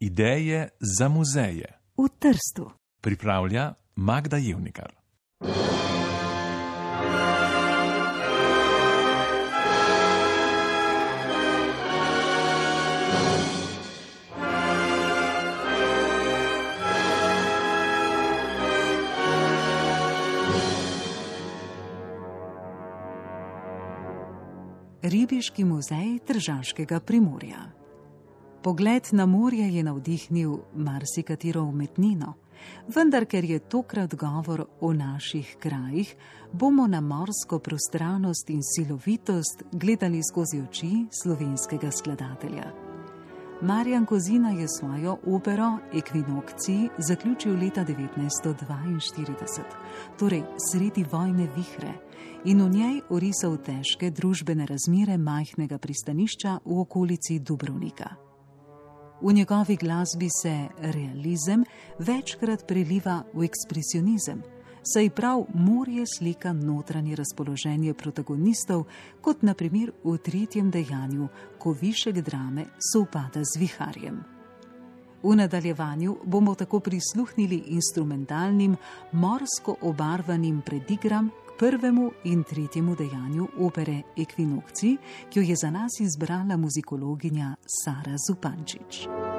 Ideje za muzeje v Trstu. pripravlja Magda Jevnikar. Ribiški muzej Tržaškega primorja. Pogled na morje je navdihnil marsikatero umetnino, vendar ker je tokrat govor o naših krajih, bomo na morsko prostranost in silovitost gledali skozi oči slovenskega skladatelja. Marjan Kozina je svojo opero Equinocci zaključil leta 1942, torej sredi vojne vihre, in v njej orisal težke družbene razmere majhnega pristanišča v okolici Dubrovnika. V njegovi glasbi se realizem večkrat preliva v ekspresionizem, saj prav morje slika notranje razpoloženje protagonistov, kot naprimer v tretjem dejanju, ko višek drame sovpada z viharjem. V nadaljevanju bomo tako prisluhnili instrumentalnim, morsko obarvanim predigram k prvemu in tretjemu dejanju opere Equinocci, ki jo je za nas izbrala muzikologinja Sara Zupančič.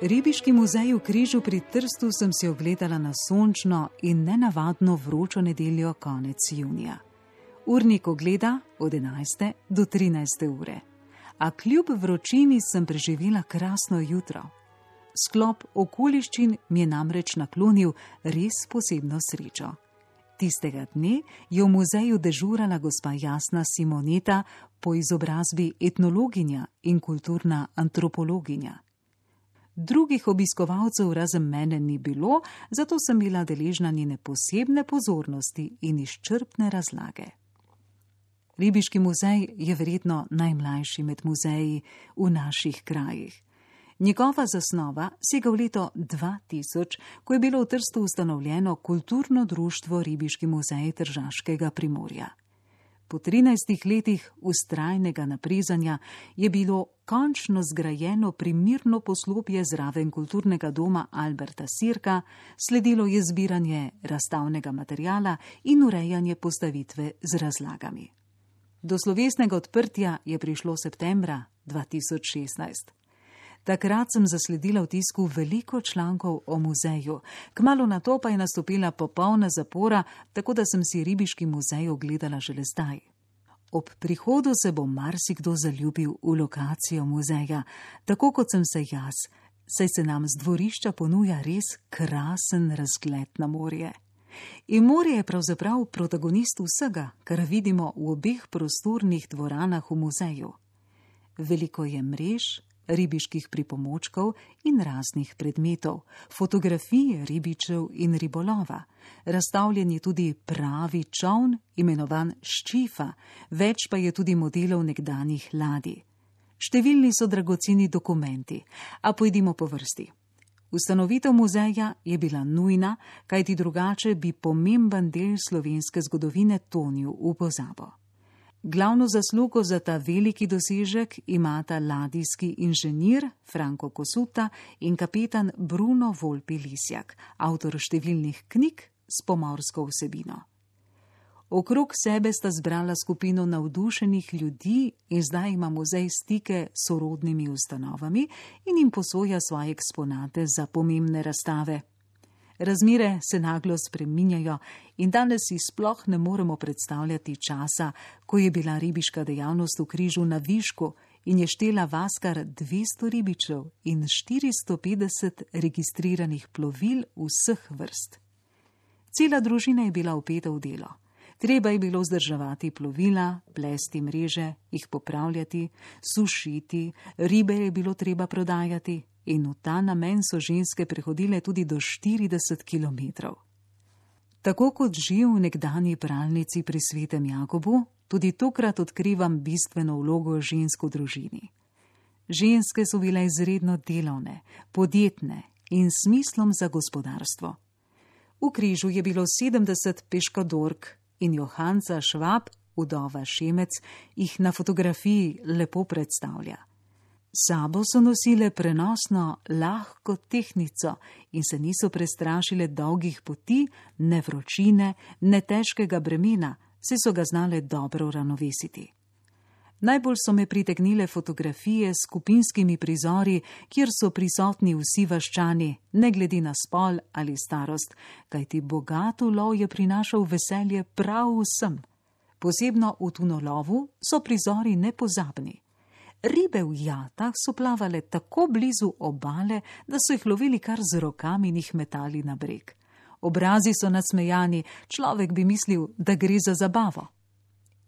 Ribiški muzej v Križu pri Trstu sem si ogledala na sončno in nenavadno vročo nedeljo konec junija. Urnik ogleda od 11. do 13. ure, a kljub vročini sem preživela krasno jutro. Sklop okoliščin mi je namreč naklonil res posebno srečo. Tistega dne je v muzeju dežurala gospa Jasna Simoneta, po izobrazbi etnologinja in kulturna antropologinja. Drugih obiskovalcev razen mene ni bilo, zato sem bila deležna njene posebne pozornosti in izčrpne razlage. Ribiški muzej je verjetno najmlajši med muzeji v naših krajih. Njegova zasnova sega v leto 2000, ko je bilo v Trstu ustanovljeno kulturno društvo Ribiški muzej Tržaškega primorja. Po 13 letih ustrajnega naprezanja je bilo končno zgrajeno primirno poslopje zraven kulturnega doma Alberta Sirka, sledilo je zbiranje razstavnega materijala in urejanje postavitve z razlagami. Do slovesnega odprtja je prišlo septembra 2016. Takrat sem zasledila v tisku veliko člankov o muzeju, kmalo na to pa je nastopila popolna zapora, tako da sem si ribiški muzej ogledala že zdaj. Ob prihodu se bo marsikdo zaljubil v lokacijo muzeja, tako kot sem se jaz, saj se nam z dvorišča ponuja res krasen razgled na morje. In morje je pravzaprav protagonist vsega, kar vidimo v obeh prostornih dvoranah v muzeju. Veliko je mrež, ribiških pripomočkov in raznih predmetov, fotografij ribičev in ribolova. Razstavljen je tudi pravi čovn, imenovan Ščifa, več pa je tudi modelov nekdanjih ladij. Številni so dragoceni dokumenti, a pojdimo po vrsti. Ustanovitev muzeja je bila nujna, kajti drugače bi pomemben del slovenske zgodovine tonil v pozabo. Glavno zaslugo za ta veliki dosežek imata ladijski inženir Franko Kosuta in kapetan Bruno Volpi Lisjak, avtor številnih knjig s pomorsko vsebino. Okrog sebe sta zbrala skupino navdušenih ljudi in zdaj ima muzej stike s sorodnimi ustanovami in jim posoja svoje eksponate za pomembne razstave. Razmire se naglo spreminjajo in danes si sploh ne moremo predstavljati časa, ko je bila ribiška dejavnost v križu na višku in je štela vaskar 200 ribičev in 450 registriranih plovil vseh vrst. Cela družina je bila upeta v delo. Treba je bilo vzdrževati plovila, plesti mreže, jih popravljati, sušiti, ribe je bilo treba prodajati, in v ta namen so ženske prehodile tudi do 40 km. Tako kot živ v nekdani pralnici pri svetem Jakobu, tudi tokrat odkrivam bistveno vlogo žensk v družini. Ženske so bile izredno delovne, podjetne in smislom za gospodarstvo. V križu je bilo 70 peškadork in Johanca Švab, udova Šemec, jih na fotografiji lepo predstavlja. Sabo so nosile prenosno, lahko tehnico in se niso prestrašile dolgih poti, ne vročine, ne težkega bremena, se so ga znale dobro ravnovesiti. Najbolj so me pritegnile fotografije s skupinskimi prizori, kjer so prisotni vsi vaščani, ne glede na spol ali starost, kajti bogato lov je prinašal veselje prav vsem. Posebno v tunolovu so prizori nepozabni. Ribe v jatah so plavale tako blizu obale, da so jih lovili kar z rokami in jih metali na breg. Obrazi so nasmejani, človek bi mislil, da gre za zabavo.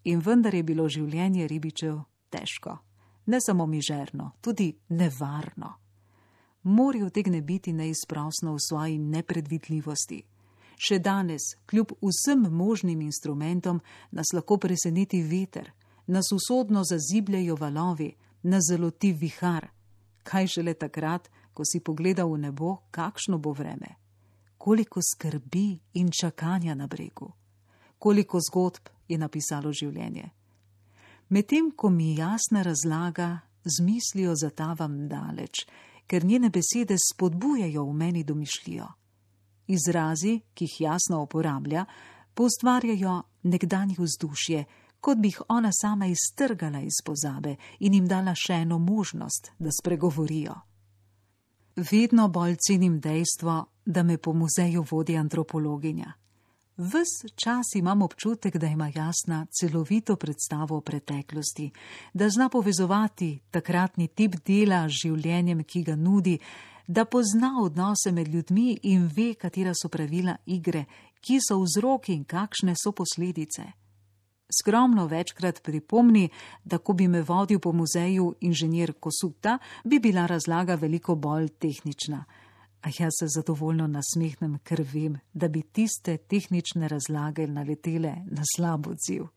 In vendar je bilo življenje ribičev težko, ne samo mižerno, tudi nevarno. Morje utegne biti neizprosno v svoji nepredvidljivosti. Še danes, kljub vsem možnim instrumentom, nas lahko preseneti veter, nas usodno zazibljajo valovi, nas zaloti vihar. Kaj šele takrat, ko si pogledal v nebo, kakšno bo vreme, koliko skrbi in čakanja na bregu, koliko zgodb je napisalo življenje. Medtem ko mi jasna razlaga, z mislijo zatavam daleč, ker njene besede spodbujajo v meni domišljijo. Izrazi, ki jih jasno uporablja, postvarjajo nekdanje vzdušje, kot bi jih ona sama iztrgala iz pozabe in jim dala še eno možnost, da spregovorijo. Vedno bolj cenim dejstvo, da me po muzeju vodi antropologinja. Ves čas imam občutek, da ima jasna celovito predstavo o preteklosti, da zna povezovati takratni tip dela z življenjem, ki ga nudi, da pozna odnose med ljudmi in ve, katera so pravila igre, ki so vzroki in kakšne so posledice skromno večkrat pripomni, da ko bi me vodil po muzeju inženir Kosuta, bi bila razlaga veliko bolj tehnična. A jaz se zadovoljno nasmehnem, ker vem, da bi tiste tehnične razlage naletele na slab odziv.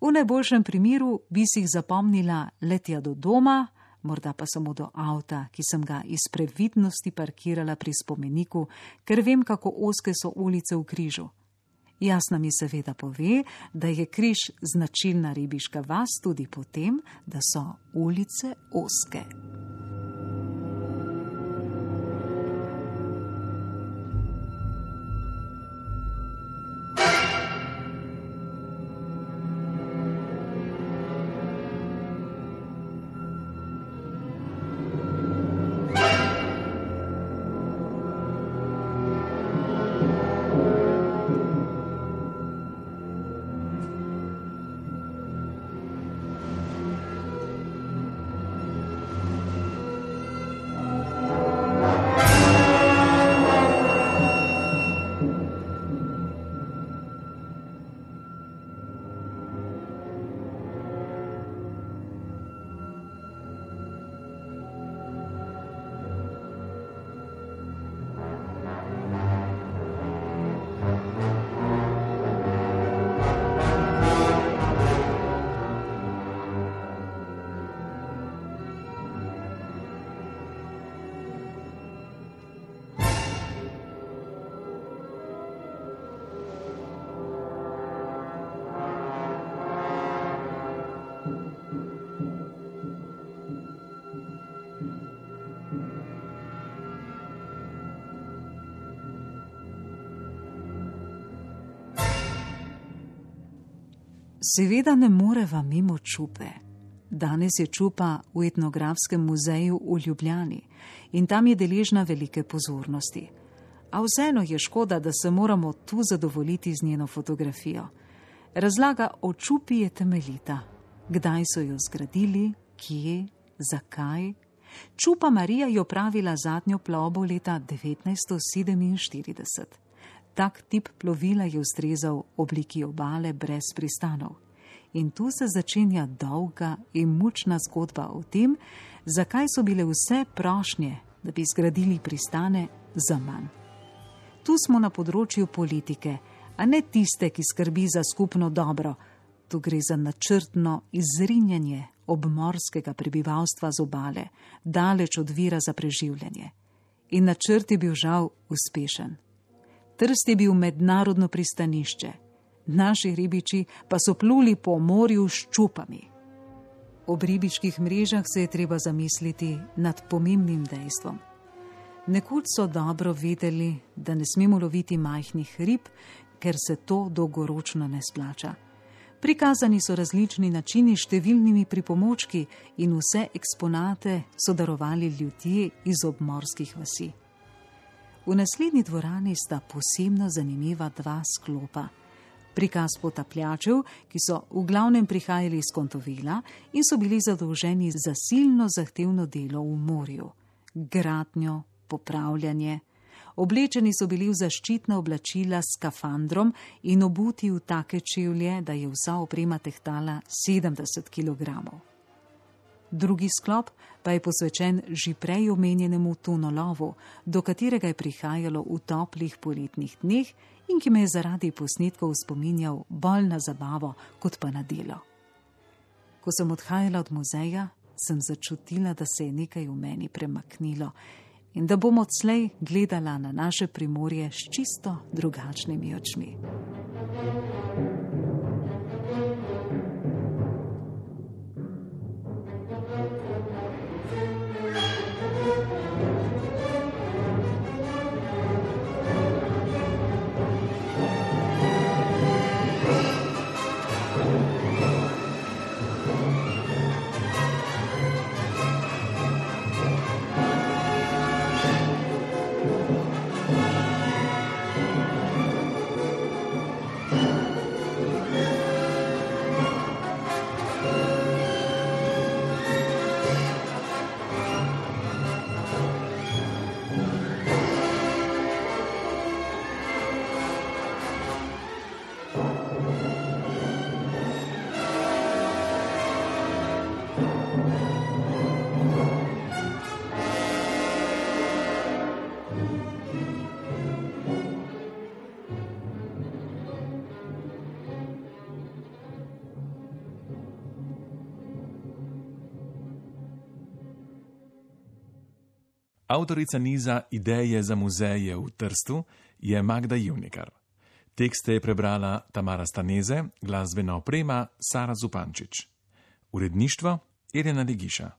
V najboljšem primeru bi si jih zapomnila letja do doma, morda pa samo do avta, ki sem ga iz previdnosti parkirala pri spomeniku, ker vem, kako oske so ulice v križu. Jasna mi seveda pove, da je križ značilna ribiška vas tudi potem, da so ulice oske. Seveda ne moreva mimo čupe. Danes je čupa v etnografskem muzeju v Ljubljani in tam je deležna velike pozornosti. A vseeno je škoda, da se moramo tu zadovoljiti z njeno fotografijo. Razlaga o čupi je temeljita. Kdaj so jo zgradili, kje, zakaj. Čupa Marija je opravila zadnjo plovbo leta 1947. Tak tip plovila je ustrezal obliki obale brez pristanov. In tu se začenja dolga in mučna zgodba o tem, zakaj so bile vse prošnje, da bi zgradili pristane, za manj. Tu smo na področju politike, a ne tiste, ki skrbi za skupno dobro. Tu gre za načrtno izrinjanje obmorskega prebivalstva z obale, daleč od vira za preživljanje. In načrt je bil žal uspešen. Trst je bil mednarodno pristanišče, naši ribiči pa so pluli po morju s čupami. Ob ribiških mrežah se je treba zamisliti nad pomembnim dejstvom. Nekud so dobro vedeli, da ne smemo loviti majhnih rib, ker se to dolgoročno ne splača. Prikazani so različni načini s številnimi pripomočki in vse eksponate so darovali ljudje iz obmorskih vasi. V naslednji dvorani sta posebno zanimiva dva sklopa. Prikaz potapljačev, ki so v glavnem prihajali iz Kontovila in so bili zadolženi za silno zahtevno delo v morju, gradnjo, popravljanje. Oblečeni so bili v zaščitna oblačila s skafandrom in obuti v take čevlje, da je vsa oprema tehtala 70 kg. Drugi sklop pa je posvečen že prej omenjenemu tunolovu, do katerega je prihajalo v toplih poletnih dneh in ki me je zaradi posnetkov spominjal bolj na zabavo kot pa na delo. Ko sem odhajala od muzeja, sem začutila, da se je nekaj v meni premaknilo in da bom odslej gledala na naše primorje s čisto drugačnimi očmi. Avtorica niza Ideje za muzeje v Trstu je Magda Jivnikar. Tekste je prebrala Tamara Staneze, glasbena oprema Sara Zupančič. Uredništvo Irena Legiša.